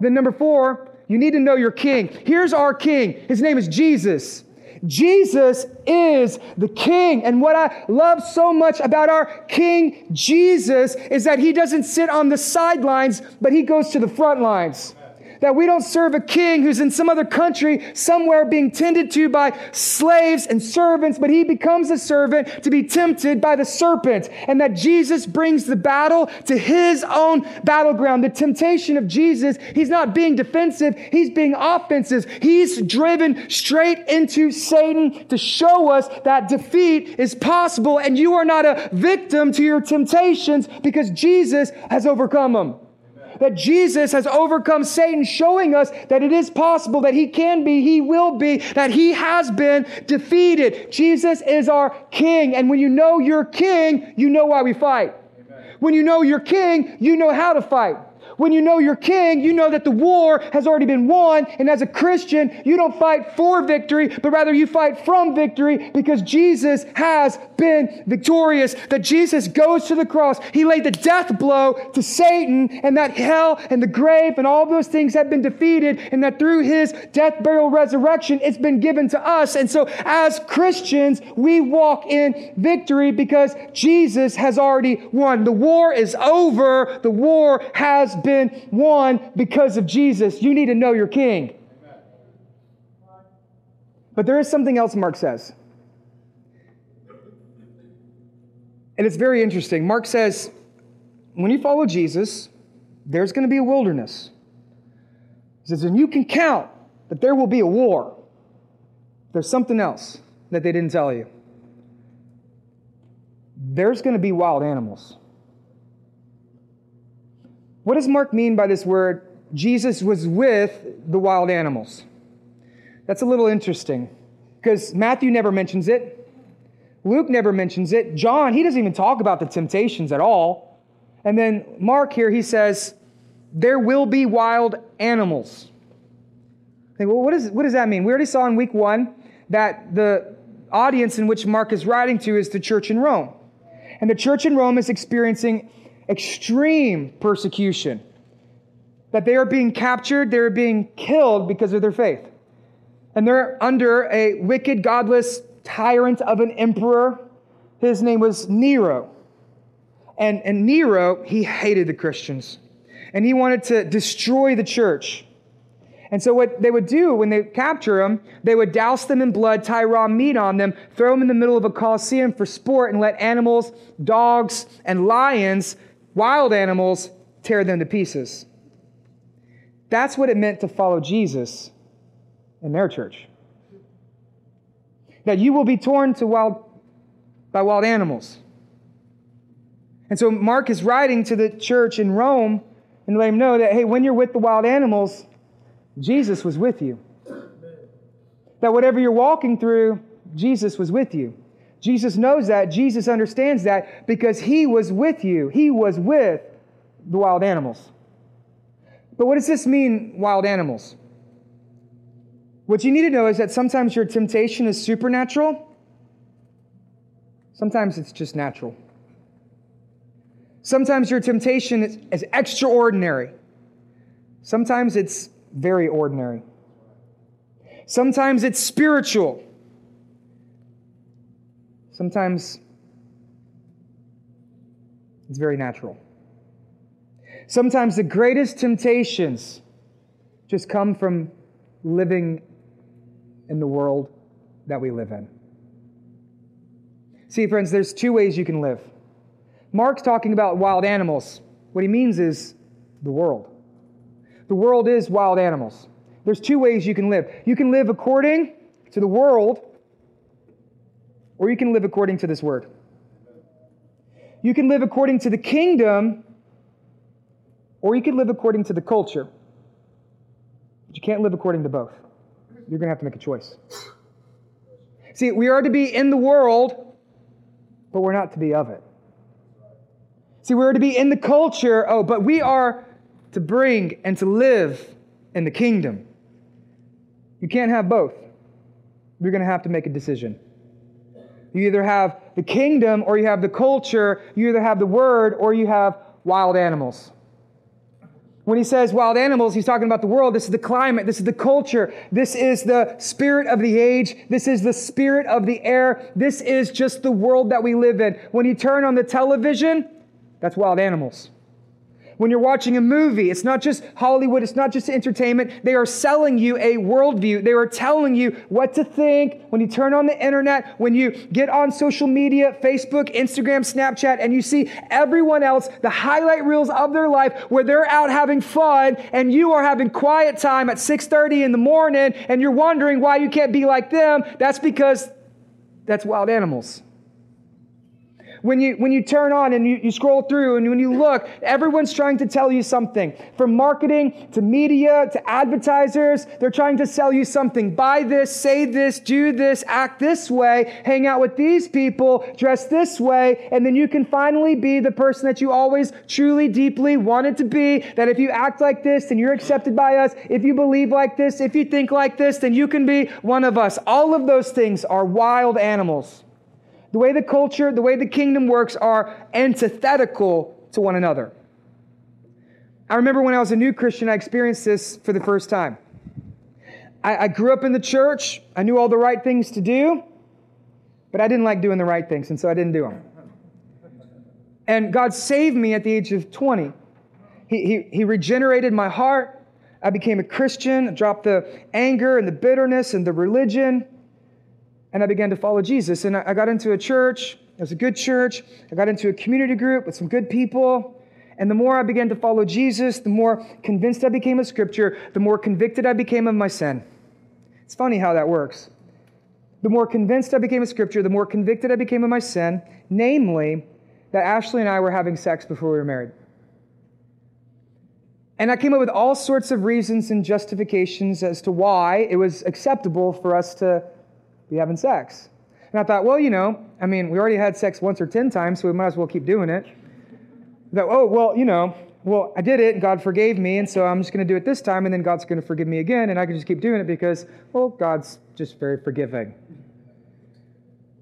Then, number four, you need to know your king. Here's our king. His name is Jesus. Jesus is the king. And what I love so much about our King Jesus is that he doesn't sit on the sidelines, but he goes to the front lines that we don't serve a king who's in some other country somewhere being tended to by slaves and servants, but he becomes a servant to be tempted by the serpent. And that Jesus brings the battle to his own battleground. The temptation of Jesus, he's not being defensive, he's being offensive. He's driven straight into Satan to show us that defeat is possible and you are not a victim to your temptations because Jesus has overcome them that Jesus has overcome Satan, showing us that it is possible, that he can be, he will be, that he has been defeated. Jesus is our king. And when you know you're king, you know why we fight. Amen. When you know you're king, you know how to fight. When you know your king, you know that the war has already been won. And as a Christian, you don't fight for victory, but rather you fight from victory because Jesus has been victorious. That Jesus goes to the cross. He laid the death blow to Satan, and that hell and the grave and all those things have been defeated, and that through his death, burial, resurrection, it's been given to us. And so as Christians, we walk in victory because Jesus has already won. The war is over. The war has been won because of Jesus. You need to know your king. But there is something else Mark says. And it's very interesting. Mark says, when you follow Jesus, there's going to be a wilderness. He says, and you can count that there will be a war. There's something else that they didn't tell you. There's going to be wild animals. What does Mark mean by this word? Jesus was with the wild animals. That's a little interesting because Matthew never mentions it. Luke never mentions it. John, he doesn't even talk about the temptations at all. And then Mark here, he says, there will be wild animals. Think, well, what, is, what does that mean? We already saw in week one that the audience in which Mark is writing to is the church in Rome. And the church in Rome is experiencing extreme persecution. That they are being captured, they're being killed because of their faith. And they're under a wicked, godless tyrant of an emperor. His name was Nero. And, and Nero, he hated the Christians. And he wanted to destroy the church. And so, what they would do when they capture them, they would douse them in blood, tie raw meat on them, throw them in the middle of a coliseum for sport, and let animals, dogs, and lions wild animals tear them to pieces. That's what it meant to follow Jesus in their church. That you will be torn to wild, by wild animals. And so Mark is writing to the church in Rome and let him know that, hey, when you're with the wild animals, Jesus was with you. That whatever you're walking through, Jesus was with you. Jesus knows that. Jesus understands that because he was with you. He was with the wild animals. But what does this mean, wild animals? What you need to know is that sometimes your temptation is supernatural, sometimes it's just natural. Sometimes your temptation is, is extraordinary, sometimes it's very ordinary. Sometimes it's spiritual. Sometimes it's very natural. Sometimes the greatest temptations just come from living in the world that we live in. See, friends, there's two ways you can live. Mark's talking about wild animals. What he means is the world. The world is wild animals. There's two ways you can live. You can live according to the world, or you can live according to this word. You can live according to the kingdom, or you can live according to the culture. But you can't live according to both. You're going to have to make a choice. See, we are to be in the world, but we're not to be of it. See, we're to be in the culture, oh, but we are to bring and to live in the kingdom. You can't have both. You're going to have to make a decision. You either have the kingdom or you have the culture. You either have the word or you have wild animals. When he says wild animals, he's talking about the world. This is the climate. This is the culture. This is the spirit of the age. This is the spirit of the air. This is just the world that we live in. When you turn on the television, that's wild animals. When you're watching a movie, it's not just Hollywood, it's not just entertainment. They are selling you a worldview. They are telling you what to think. When you turn on the internet, when you get on social media, Facebook, Instagram, Snapchat, and you see everyone else, the highlight reels of their life where they're out having fun and you are having quiet time at 6:30 in the morning and you're wondering why you can't be like them, that's because that's wild animals. When you, when you turn on and you, you scroll through and when you look, everyone's trying to tell you something. From marketing to media to advertisers, they're trying to sell you something. Buy this, say this, do this, act this way, hang out with these people, dress this way, and then you can finally be the person that you always truly, deeply wanted to be. That if you act like this, then you're accepted by us. If you believe like this, if you think like this, then you can be one of us. All of those things are wild animals. The way the culture, the way the kingdom works are antithetical to one another. I remember when I was a new Christian, I experienced this for the first time. I, I, grew up in the church, I knew all the right things to do, but I didn't like doing the right things, and so I didn't do them. And God saved me at the age of 20. He, he, he regenerated my heart. I became a Christian, I dropped the anger and the bitterness and the religion and I began to follow Jesus. And I got into a church, it was a good church. I got into a community group with some good people. And the more I began to follow Jesus, the more convinced I became of Scripture, the more convicted I became of my sin. It's funny how that works. The more convinced I became of Scripture, the more convicted I became of my sin, namely, that Ashley and I were having sex before we were married. And I came up with all sorts of reasons and justifications as to why it was acceptable for us to be having sex. And I thought, well, you know, I mean, we already had sex once or 10 times, so we might as well keep doing it. That, oh, well, you know, well, I did it and God forgave me, and so I'm just going to do it this time, and then God's going to forgive me again, and I can just keep doing it because, well, God's just very forgiving.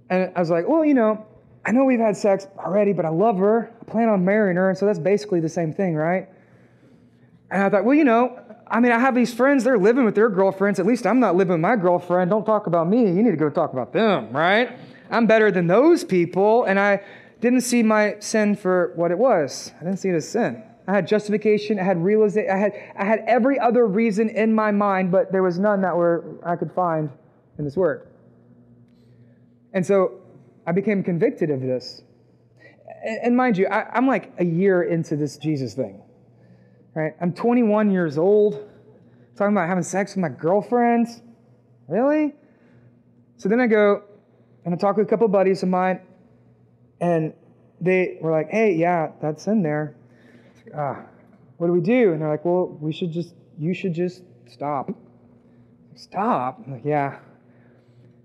And I was like, well, you know, I know we've had sex already, but I love her. I plan on marrying her, and so that's basically the same thing, right? And I thought, well, you know, I mean, I have these friends, they're living with their girlfriends. At least I'm not living with my girlfriend. Don't talk about me. You need to go talk about them, right? I'm better than those people. And I didn't see my sin for what it was. I didn't see it as sin. I had justification. I had realization. I had, I had every other reason in my mind, but there was none that were I could find in this word. And so I became convicted of this. And mind you, I, I'm like a year into this Jesus thing right? I'm 21 years old, talking about having sex with my girlfriends. Really? So then I go and I talk with a couple of buddies of mine, and they were like, hey, yeah, that's in there. Ah, what do we do? And they're like, well, we should just, you should just stop. Stop? I'm like, yeah.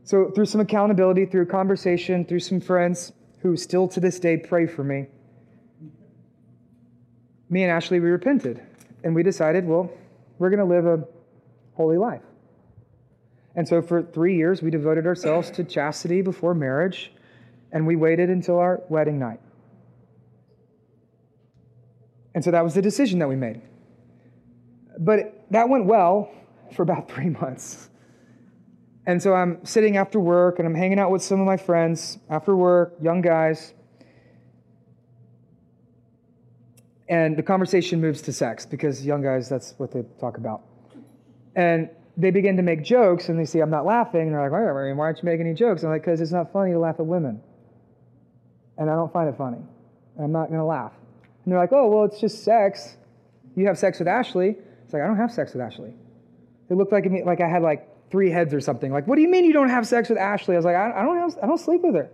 So, through some accountability, through conversation, through some friends who still to this day pray for me, me and Ashley, we repented. And we decided, well, we're going to live a holy life. And so for three years, we devoted ourselves to chastity before marriage, and we waited until our wedding night. And so that was the decision that we made. But that went well for about three months. And so I'm sitting after work and I'm hanging out with some of my friends after work, young guys. And the conversation moves to sex because young guys, that's what they talk about. And they begin to make jokes and they see I'm not laughing. And they're like, why aren't you making any jokes? I'm like, because it's not funny to laugh at women. And I don't find it funny. And I'm not going to laugh. And they're like, oh, well, it's just sex. You have sex with Ashley. It's like, I don't have sex with Ashley. It looked like, like I had like three heads or something. Like, what do you mean you don't have sex with Ashley? I was like, I, I don't have, I don't sleep with her.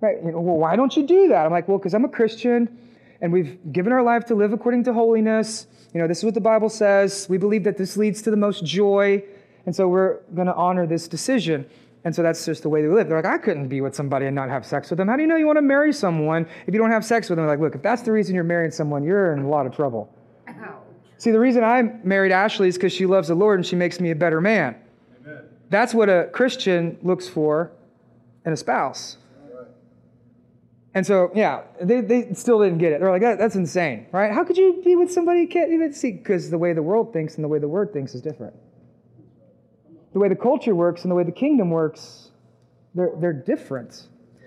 Right? You know, well, why don't you do that? I'm like, well, because I'm a Christian and we've given our life to live according to holiness. You know, this is what the Bible says. We believe that this leads to the most joy. And so we're going to honor this decision. And so that's just the way they live. They're like, I couldn't be with somebody and not have sex with them. How do you know you want to marry someone if you don't have sex with them? They're like, look, if that's the reason you're marrying someone, you're in a lot of trouble. Ow. See, the reason I married Ashley is because she loves the Lord and she makes me a better man. Amen. That's what a Christian looks for in a spouse. And so, yeah, they, they still didn't get it. They're like, that, that's insane, right? How could you be with somebody you can't even see? Because the way the world thinks and the way the word thinks is different. The way the culture works and the way the kingdom works, they're, they're different.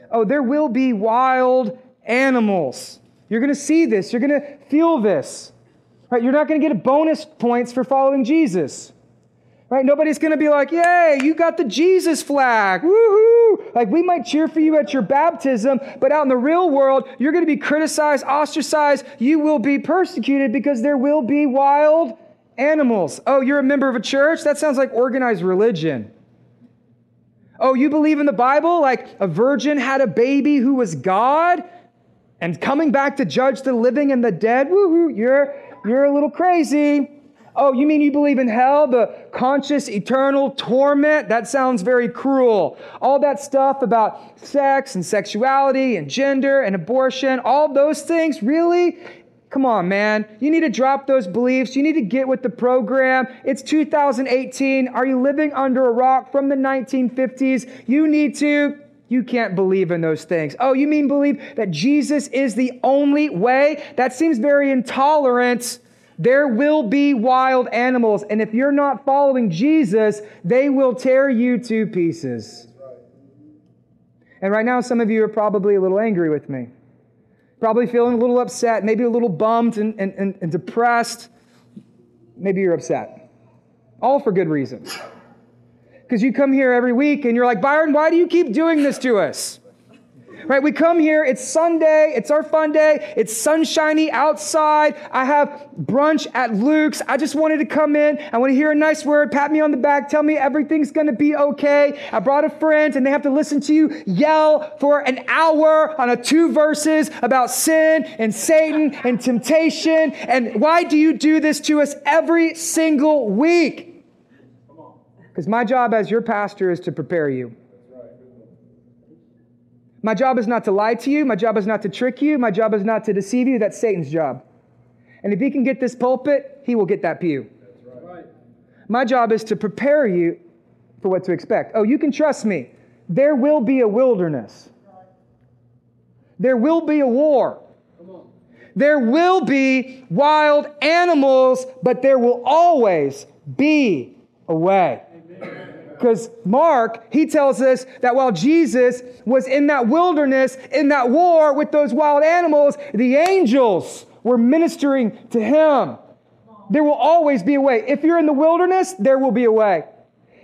Oh, there will be wild animals. You're going to see this. You're going to feel this. Right? You're not going to get bonus points for following Jesus. Right? Nobody's going to be like, yay, you got the Jesus flag. Woohoo. Like, we might cheer for you at your baptism, but out in the real world, you're going to be criticized, ostracized. You will be persecuted because there will be wild animals. Oh, you're a member of a church? That sounds like organized religion. Oh, you believe in the Bible? Like a virgin had a baby who was God and coming back to judge the living and the dead? Woohoo, you're, you're a little crazy. Oh, you mean you believe in hell, the conscious eternal torment? That sounds very cruel. All that stuff about sex and sexuality and gender and abortion, all those things, really? Come on, man. You need to drop those beliefs. You need to get with the program. It's 2018. Are you living under a rock from the 1950s? You need to. You can't believe in those things. Oh, you mean believe that Jesus is the only way? That seems very intolerant. There will be wild animals, and if you're not following Jesus, they will tear you to pieces. And right now, some of you are probably a little angry with me. Probably feeling a little upset, maybe a little bummed and, and, and, and depressed. Maybe you're upset. All for good reasons. Because you come here every week and you're like, Byron, why do you keep doing this to us? Right? We come here, it's Sunday, it's our fun day, it's sunshiny outside. I have brunch at Luke's. I just wanted to come in. I want to hear a nice word, pat me on the back, tell me everything's going to be okay. I brought a friend and they have to listen to you yell for an hour on a two verses about sin and Satan and temptation. And why do you do this to us every single week? Because my job as your pastor is to prepare you. My job is not to lie to you. My job is not to trick you. My job is not to deceive you. That's Satan's job. And if he can get this pulpit, he will get that pew. Right. My job is to prepare you for what to expect. Oh, you can trust me. There will be a wilderness. There will be a war. There will be wild animals, but there will always be a way. Because Mark, he tells us that while Jesus was in that wilderness, in that war with those wild animals, the angels were ministering to him. There will always be a way. If you're in the wilderness, there will be a way.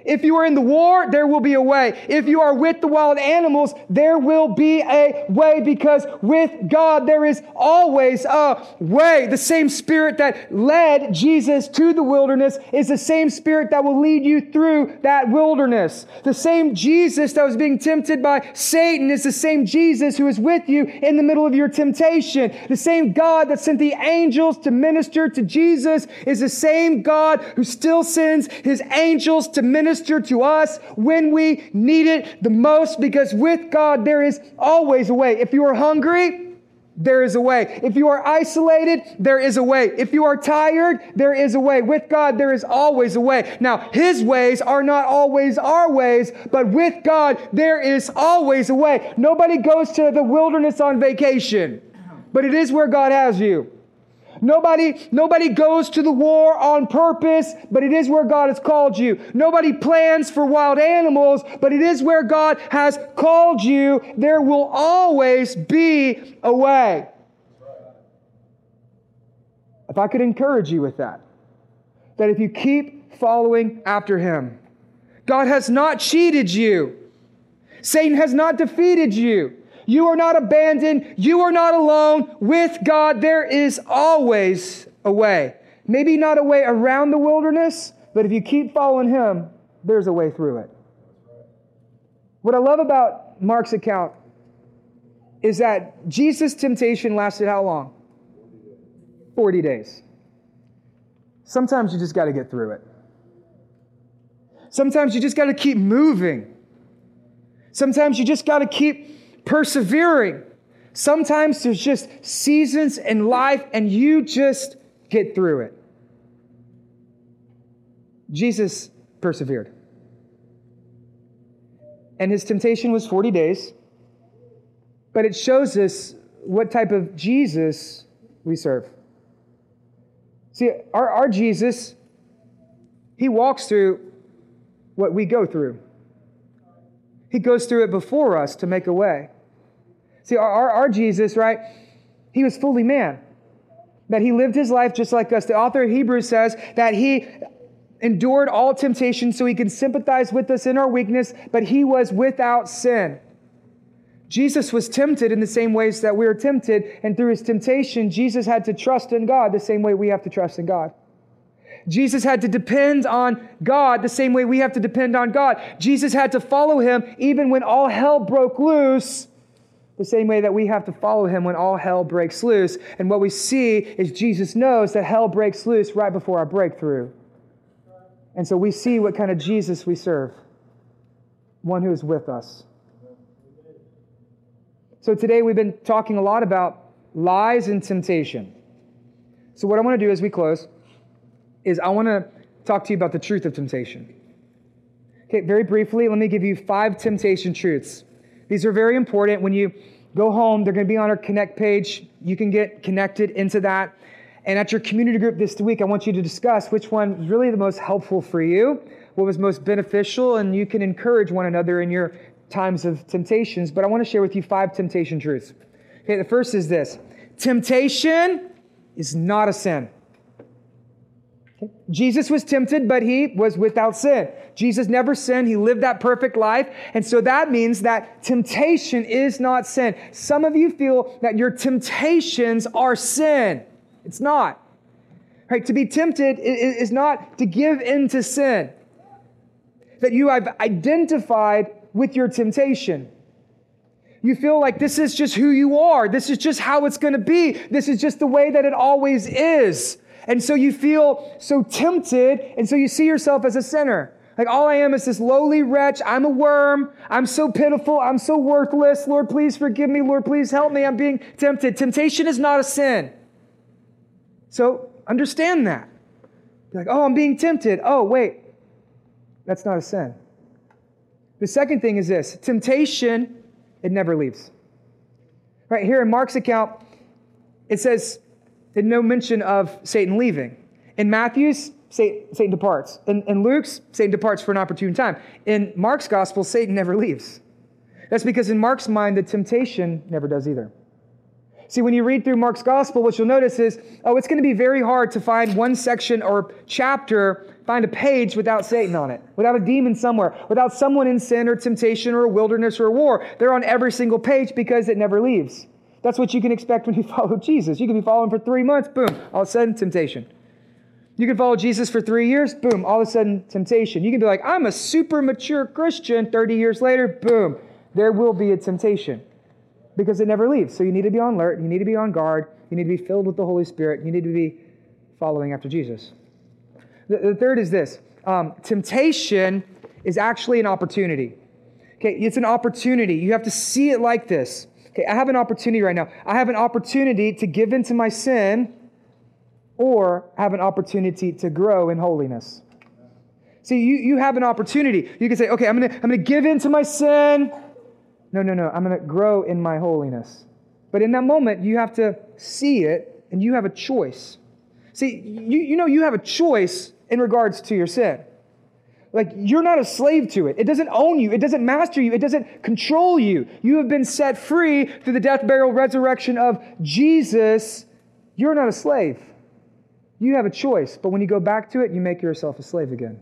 If you are in the war, there will be a way. If you are with the wild animals, there will be a way because with God there is always a way. The same spirit that led Jesus to the wilderness is the same spirit that will lead you through that wilderness. The same Jesus that was being tempted by Satan is the same Jesus who is with you in the middle of your temptation. The same God that sent the angels to minister to Jesus is the same God who still sends his angels to minister minister to us when we need it the most because with God there is always a way. If you are hungry, there is a way. If you are isolated, there is a way. If you are tired, there is a way. With God, there is always a way. Now, His ways are not always our ways, but with God, there is always a way. Nobody goes to the wilderness on vacation, but it is where God has you. Nobody, nobody goes to the war on purpose, but it is where God has called you. Nobody plans for wild animals, but it is where God has called you. There will always be a way. If I could encourage you with that, that if you keep following after Him, God has not cheated you. Satan has not defeated you. You are not abandoned. You are not alone. With God, there is always a way. Maybe not a way around the wilderness, but if you keep following Him, there's a way through it. What I love about Mark's account is that Jesus' temptation lasted how long? 40 days. Sometimes you just got to get through it. Sometimes you just got to keep moving. Sometimes you just got to keep persevering. Sometimes there's just seasons in life and you just get through it. Jesus persevered. And his temptation was 40 days, but it shows us what type of Jesus we serve. See, our, our Jesus, he walks through what we go through. He goes through it before us to make a way. See, our, our, our Jesus, right? He was fully man. That he lived his life just like us. The author of Hebrews says that he endured all temptation so he can sympathize with us in our weakness, but he was without sin. Jesus was tempted in the same ways that we are tempted, and through his temptation, Jesus had to trust in God the same way we have to trust in God. Jesus had to depend on God the same way we have to depend on God. Jesus had to follow him even when all hell broke loose the same way that we have to follow him when all hell breaks loose. And what we see is Jesus knows that hell breaks loose right before our breakthrough. And so we see what kind of Jesus we serve one who is with us. So today we've been talking a lot about lies and temptation. So, what I want to do as we close is I want to talk to you about the truth of temptation. Okay, very briefly, let me give you five temptation truths these are very important. When you go home, they're going to be on our Connect page. You can get connected into that. And at your community group this week, I want you to discuss which one was really the most helpful for you, what was most beneficial, and you can encourage one another in your times of temptations. But I want to share with you five temptation truths. Okay, the first is this temptation is not a sin. Jesus was tempted, but he was without sin. Jesus never sinned. He lived that perfect life. And so that means that temptation is not sin. Some of you feel that your temptations are sin. It's not. Right? To be tempted is not to give in to sin. That you have identified with your temptation. You feel like this is just who you are. This is just how it's going to be. This is just the way that it always is. And so you feel so tempted, and so you see yourself as a sinner. Like, all I am is this lowly wretch. I'm a worm. I'm so pitiful. I'm so worthless. Lord, please forgive me. Lord, please help me. I'm being tempted. Temptation is not a sin. So understand that. You're like, oh, I'm being tempted. Oh, wait. That's not a sin. The second thing is this temptation, it never leaves. Right here in Mark's account, it says, and no mention of Satan leaving. In Matthew's, Satan departs. In, in Luke's, Satan departs for an opportune time. In Mark's gospel, Satan never leaves. That's because in Mark's mind, the temptation never does either. See, when you read through Mark's gospel, what you'll notice is, oh, it's going to be very hard to find one section or chapter find a page without Satan on it, without a demon somewhere, without someone in sin or temptation or a wilderness or a war. They're on every single page because it never leaves. That's what you can expect when you follow Jesus. You can be following for three months, boom, all of a sudden, temptation. You can follow Jesus for three years, boom, all of a sudden, temptation. You can be like, I'm a super mature Christian, 30 years later, boom, there will be a temptation because it never leaves. So you need to be on alert, you need to be on guard, you need to be filled with the Holy Spirit, you need to be following after Jesus. The, the third is this um, temptation is actually an opportunity. Okay, it's an opportunity. You have to see it like this. Okay, I have an opportunity right now. I have an opportunity to give into my sin or have an opportunity to grow in holiness. See, you, you have an opportunity. You can say, okay, I'm gonna, I'm gonna give in to my sin. No, no, no, I'm gonna grow in my holiness. But in that moment, you have to see it and you have a choice. See, you, you know you have a choice in regards to your sin. Like, you're not a slave to it. It doesn't own you. It doesn't master you. It doesn't control you. You have been set free through the death, burial, resurrection of Jesus. You're not a slave. You have a choice. But when you go back to it, you make yourself a slave again.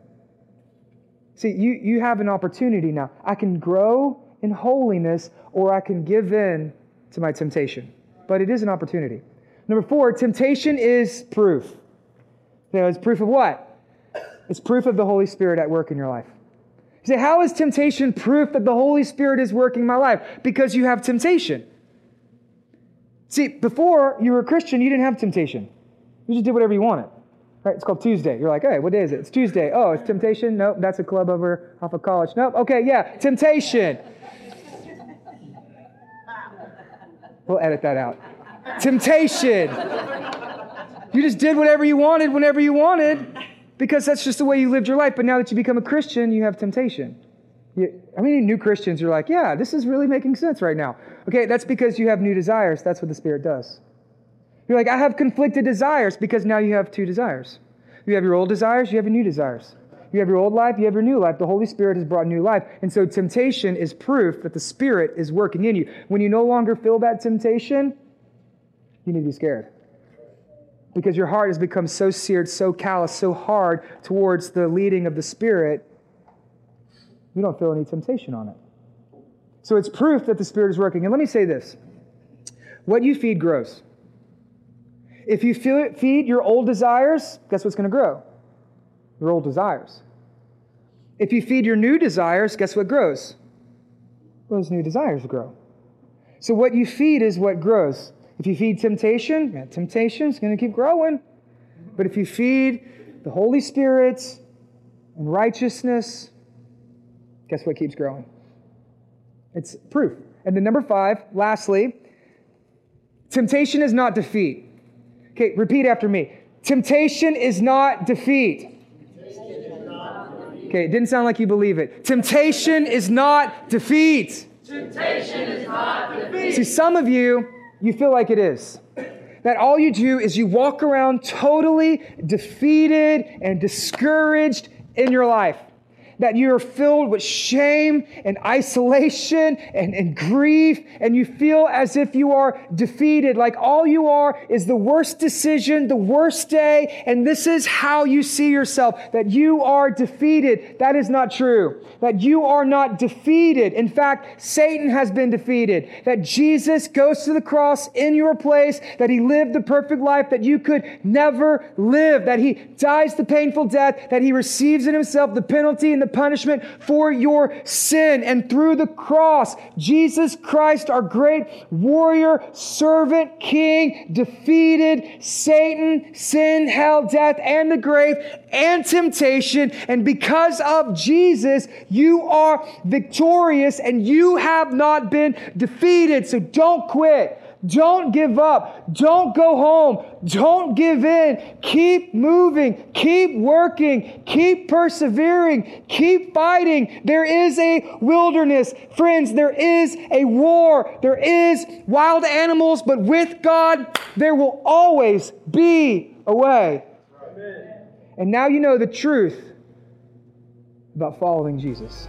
See, you, you have an opportunity now. I can grow in holiness or I can give in to my temptation. But it is an opportunity. Number four, temptation is proof. You know, it's proof of what? It's proof of the Holy Spirit at work in your life. You say, How is temptation proof that the Holy Spirit is working in my life? Because you have temptation. See, before you were a Christian, you didn't have temptation. You just did whatever you wanted. Right? It's called Tuesday. You're like, hey, what day is it? It's Tuesday. Oh, it's temptation? Nope, that's a club over off of college. Nope. Okay, yeah, temptation. We'll edit that out. Temptation. You just did whatever you wanted whenever you wanted because that's just the way you lived your life. But now that you become a Christian, you have temptation. I mean, new Christians are like, yeah, this is really making sense right now. Okay, that's because you have new desires. That's what the Spirit does. You're like, I have conflicted desires because now you have two desires. You have your old desires, you have your new desires. You have your old life, you have your new life. The Holy Spirit has brought new life. And so temptation is proof that the Spirit is working in you. When you no longer feel that temptation, you need to be scared because your heart has become so seared, so callous, so hard towards the leading of the Spirit, you don't feel any temptation on it. So it's proof that the Spirit is working. And let me say this what you feed grows. If you feed your old desires, guess what's going to grow? Your old desires. If you feed your new desires, guess what grows? Those new desires grow. So what you feed is what grows. If you feed temptation, yeah, temptation is going to keep growing. But if you feed the Holy Spirit and righteousness, guess what keeps growing? It's proof. And then number five, lastly, temptation is not defeat. Okay, repeat after me. Temptation is not defeat. Okay, it didn't sound like you believe it. Temptation is not defeat. Temptation is not defeat. See, some of you you feel like it is. That all you do is you walk around totally defeated and discouraged in your life that you're filled with shame and isolation and, and grief, and you feel as if you are defeated, like all you are is the worst decision, the worst day, and this is how you see yourself that you are defeated. That is not true. That you are not defeated. In fact, Satan has been defeated. That Jesus goes to the cross in your place, that he lived the perfect life that you could never live, that he dies the painful death, that he receives in himself the penalty and the punishment for your sin. And through the cross, Jesus Christ, our great warrior, servant, king, defeated Satan, sin, hell, death, and the grave, and temptation. And because of Jesus, you are victorious and you have not been defeated. So don't quit. Don't give up. Don't go home. Don't give in. Keep moving. Keep working. Keep persevering. Keep fighting. There is a wilderness. Friends, there is a war. There is wild animals, but with God, there will always be a way. And now you know the truth about following Jesus.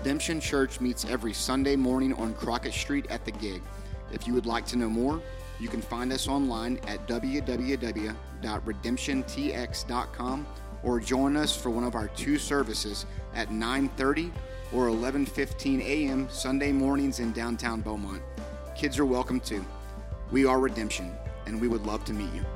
Redemption Church meets every Sunday morning on Crockett Street at the Gig. If you would like to know more, You can find us online at www.redemptiontx.com or join us for one of our two services at 9:30 or 11:15 a.m. Sunday mornings in downtown Beaumont. Kids are welcome too. We are Redemption, and we would love to meet you.